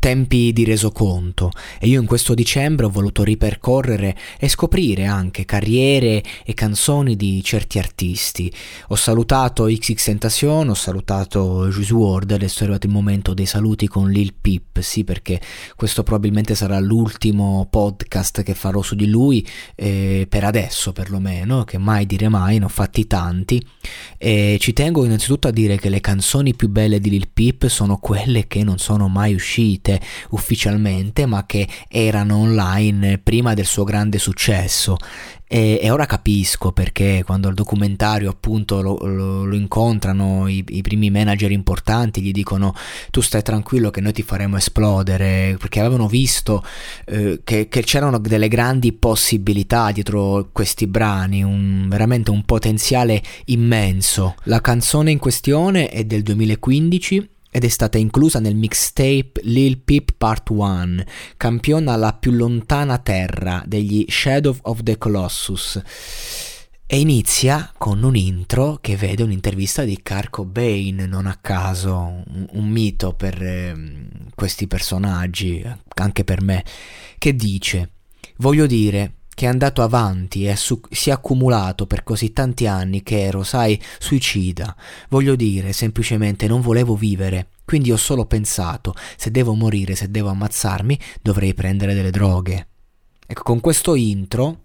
tempi di resoconto. E io in questo dicembre ho voluto ripercorrere e scoprire anche carriere e canzoni di certi artisti. Ho salutato XX Tentation, ho salutato Juice WRLD, adesso è arrivato il momento dei saluti con Lil Peep, sì perché questo probabilmente sarà l'ultimo podcast che farò su di lui, eh, per adesso perlomeno, che mai dire mai, ne ho fatti tanti. E ci tengo innanzitutto a dire che le canzoni più belle di Lil Peep sono quelle che non sono mai uscite uscite ufficialmente ma che erano online prima del suo grande successo. E, e ora capisco perché quando il documentario appunto lo, lo, lo incontrano i, i, primi manager importanti gli dicono tu stai tranquillo che noi ti faremo esplodere perché avevano visto eh, che, che, c'erano delle grandi possibilità dietro questi brani un, veramente un potenziale immenso. La canzone in questione è del 2015 ed è stata inclusa nel mixtape Lil Peep Part 1, campiona la più lontana terra degli Shadow of the Colossus. E inizia con un intro che vede un'intervista di Carco Bane, non a caso, un, mito per eh, questi personaggi, anche per me, che dice, voglio dire, che è andato avanti e su- si è accumulato per così tanti anni che ero, sai, suicida. Voglio dire, semplicemente non volevo vivere. Quindi ho solo pensato, se devo morire, se devo ammazzarmi, dovrei prendere delle droghe. Ecco, con questo intro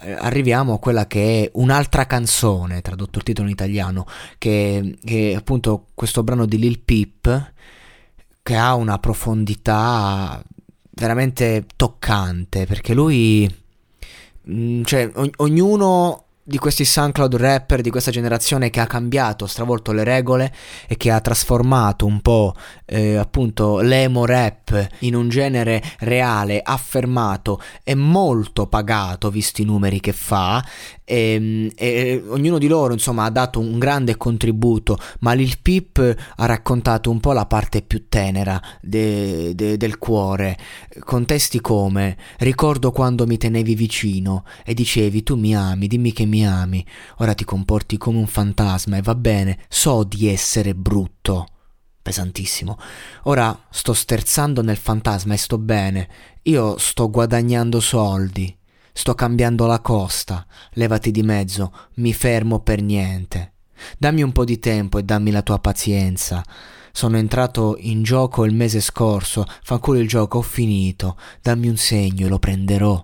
eh, arriviamo a quella che è un'altra canzone, tradotto il titolo in italiano, che, che è appunto questo brano di Lil Peep, che ha una profondità veramente toccante perché lui mm, cioè ognuno di questi SoundCloud rapper di questa generazione che ha cambiato, stravolto le regole e che ha trasformato un po' eh, appunto l'emo rap in un genere reale, affermato e molto pagato visti i numeri che fa. E, ehm, e, ognuno di loro insomma ha dato un grande contributo ma Lil Peep ha raccontato un po' la parte più tenera de, de, del cuore. Con testi come ricordo quando mi tenevi vicino e dicevi tu mi ami dimmi che mi ami ora ti comporti come un fantasma e va bene so di essere brutto pesantissimo. Ora sto sterzando nel fantasma e sto bene. Io sto guadagnando soldi. Sto cambiando la costa, levati di mezzo, mi fermo per niente. Dammi un po' di tempo e dammi la tua pazienza. Sono entrato in gioco il mese scorso, fanculo il gioco, ho finito. Dammi un segno e lo prenderò.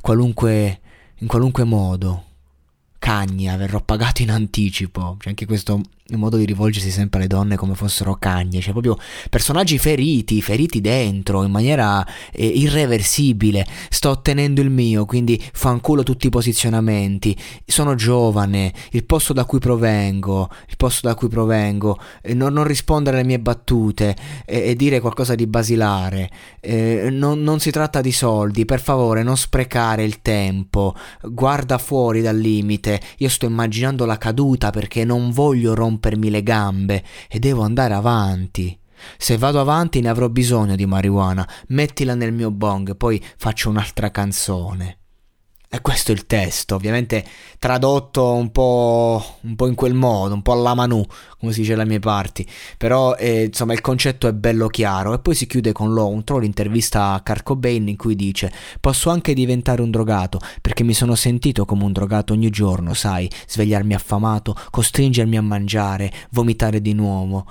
Qualunque, in qualunque modo, cagna, verrò pagato in anticipo. C'è anche questo modo di rivolgersi sempre alle donne come fossero cagne, cioè proprio personaggi feriti, feriti dentro in maniera eh, irreversibile. Sto ottenendo il mio, quindi fanculo tutti i posizionamenti. Sono giovane, il posto da cui provengo, il posto da cui provengo, eh, non, non, rispondere alle mie battute eh, e dire qualcosa di basilare. Eh, non, non si tratta di soldi, per favore, non sprecare il tempo. Guarda fuori dal limite. Io sto immaginando la caduta perché non voglio rompermi le gambe e devo andare avanti. Se vado avanti ne avrò bisogno di marijuana, mettila nel mio bong, poi faccio un'altra canzone. E questo è il testo, ovviamente tradotto un po', un po', in quel modo, un po' alla Manu, come si dice alle mie parti. Però eh, insomma il concetto è bello chiaro. E poi si chiude con l'outro, l'intervista a Kurt Cobain in cui dice Posso anche diventare un drogato, perché mi sono sentito come un drogato ogni giorno, sai, svegliarmi affamato, costringermi a mangiare, vomitare di nuovo.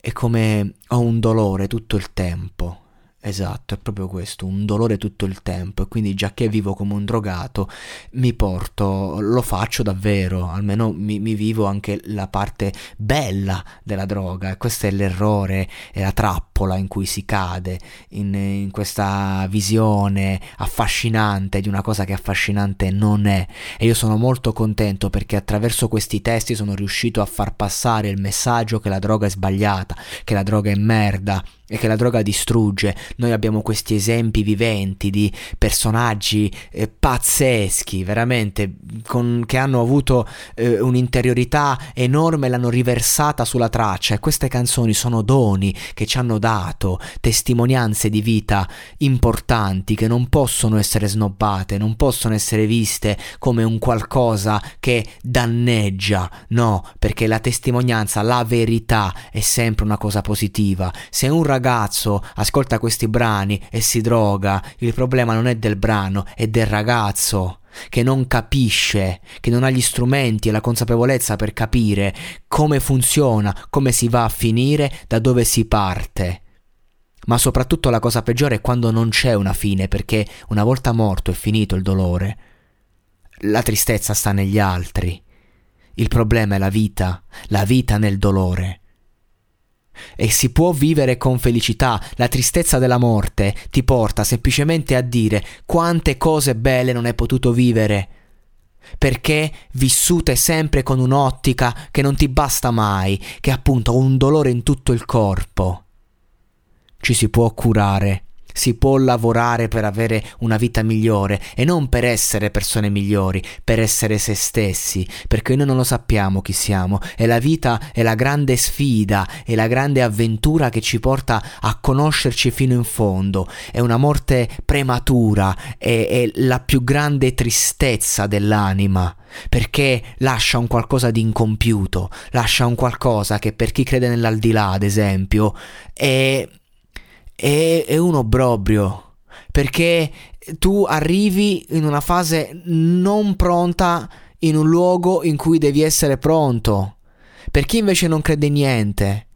È come ho un dolore tutto il tempo Esatto, è proprio questo, un dolore tutto il tempo e quindi già che vivo come un drogato mi porto, lo faccio davvero, almeno mi, mi vivo anche la parte bella della droga e questo è l'errore e la trappola in cui si cade, in, in questa visione affascinante di una cosa che affascinante non è e io sono molto contento perché attraverso questi testi sono riuscito a far passare il messaggio che la droga è sbagliata, che la droga è merda, e che la droga distrugge. Noi abbiamo questi esempi viventi di personaggi eh, pazzeschi, veramente, con, che hanno avuto eh, un'interiorità enorme e l'hanno riversata sulla traccia. E queste canzoni sono doni che ci hanno dato dato, testimonianze di vita importanti che non possono essere snobbate, non possono essere viste come un qualcosa che danneggia, no, perché la testimonianza, la verità è sempre una cosa positiva. Se un ragazzo ascolta questi brani e si droga, il problema non è del brano, è del ragazzo che non capisce, che non ha gli strumenti e la consapevolezza per capire come funziona, come si va a finire, da dove si parte. Ma soprattutto la cosa peggiore è quando non c'è una fine, perché una volta morto e finito il dolore, la tristezza sta negli altri. Il problema è la vita, la vita nel dolore e si può vivere con felicità. La tristezza della morte ti porta semplicemente a dire quante cose belle non hai potuto vivere. Perché vissute sempre con un'ottica che non ti basta mai, che appunto un dolore in tutto il corpo. Ci si può curare si può lavorare per avere una vita migliore e non per essere persone migliori, per essere se stessi, perché noi non lo sappiamo chi siamo. E la vita è la grande sfida, è la grande avventura che ci porta a conoscerci fino in fondo, è una morte prematura, è, è la più grande tristezza dell'anima perché lascia un qualcosa di incompiuto, lascia un qualcosa che per chi crede nell'aldilà, ad esempio, è è, è un obbrobrio perché tu arrivi in una fase non pronta in un luogo in cui devi essere pronto. Per chi invece non crede in niente,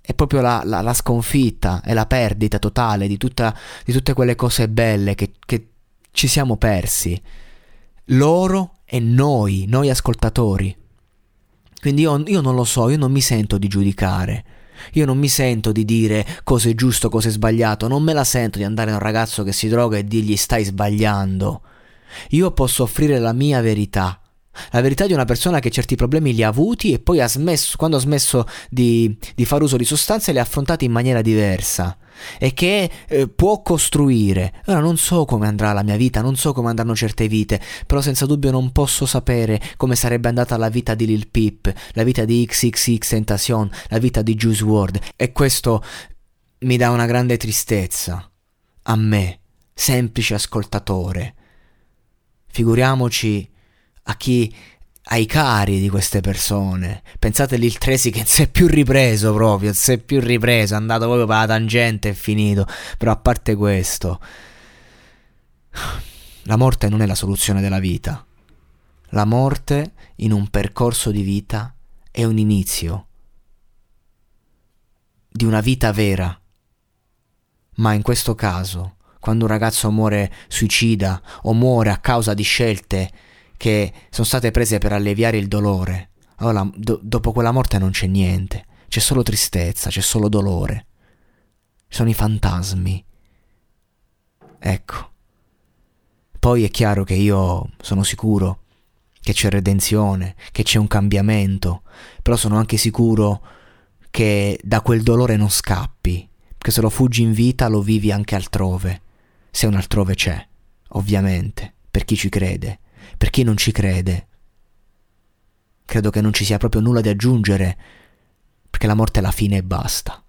è proprio la, la, la sconfitta e la perdita totale di, tutta, di tutte quelle cose belle che, che, ci siamo persi. Loro e noi, noi ascoltatori. Quindi io, io non lo so, io non mi sento di giudicare. Io non mi sento di dire cosa è giusto, cosa è sbagliato, non me la sento di andare a un ragazzo che si droga e dirgli stai sbagliando. Io posso offrire la mia verità, la verità di una persona che certi problemi li ha avuti e poi ha smesso, quando ha smesso di, di fare uso di sostanze, li ha affrontati in maniera diversa e che eh, può costruire. Ora non so come andrà la mia vita, non so come andranno certe vite, però senza dubbio non posso sapere come sarebbe andata la vita di Lil Peep, la vita di XXX Tentacion, la vita di Juice WRLD e questo mi dà una grande tristezza. A me, semplice ascoltatore. Figuriamoci a chi ai cari di queste persone. Pensate Lil Tracy che si è più ripreso proprio, si è più ripreso, è andato proprio per la tangente e finito. Però a parte questo, la morte non è la soluzione della vita. La morte in un percorso di vita è un inizio di una vita vera. Ma in questo caso, quando un ragazzo muore suicida o muore a causa di scelte che sono state prese per alleviare il dolore. Allora, do- dopo quella morte non c'è niente, c'è solo tristezza, c'è solo dolore. Sono i fantasmi. Ecco. Poi è chiaro che io sono sicuro che c'è redenzione, che c'è un cambiamento, però sono anche sicuro che da quel dolore non scappi, perché se lo fuggi in vita lo vivi anche altrove, se un altrove c'è, ovviamente, per chi ci crede per chi non ci crede. Credo che non ci sia proprio nulla da aggiungere, perché la morte è la fine e basta.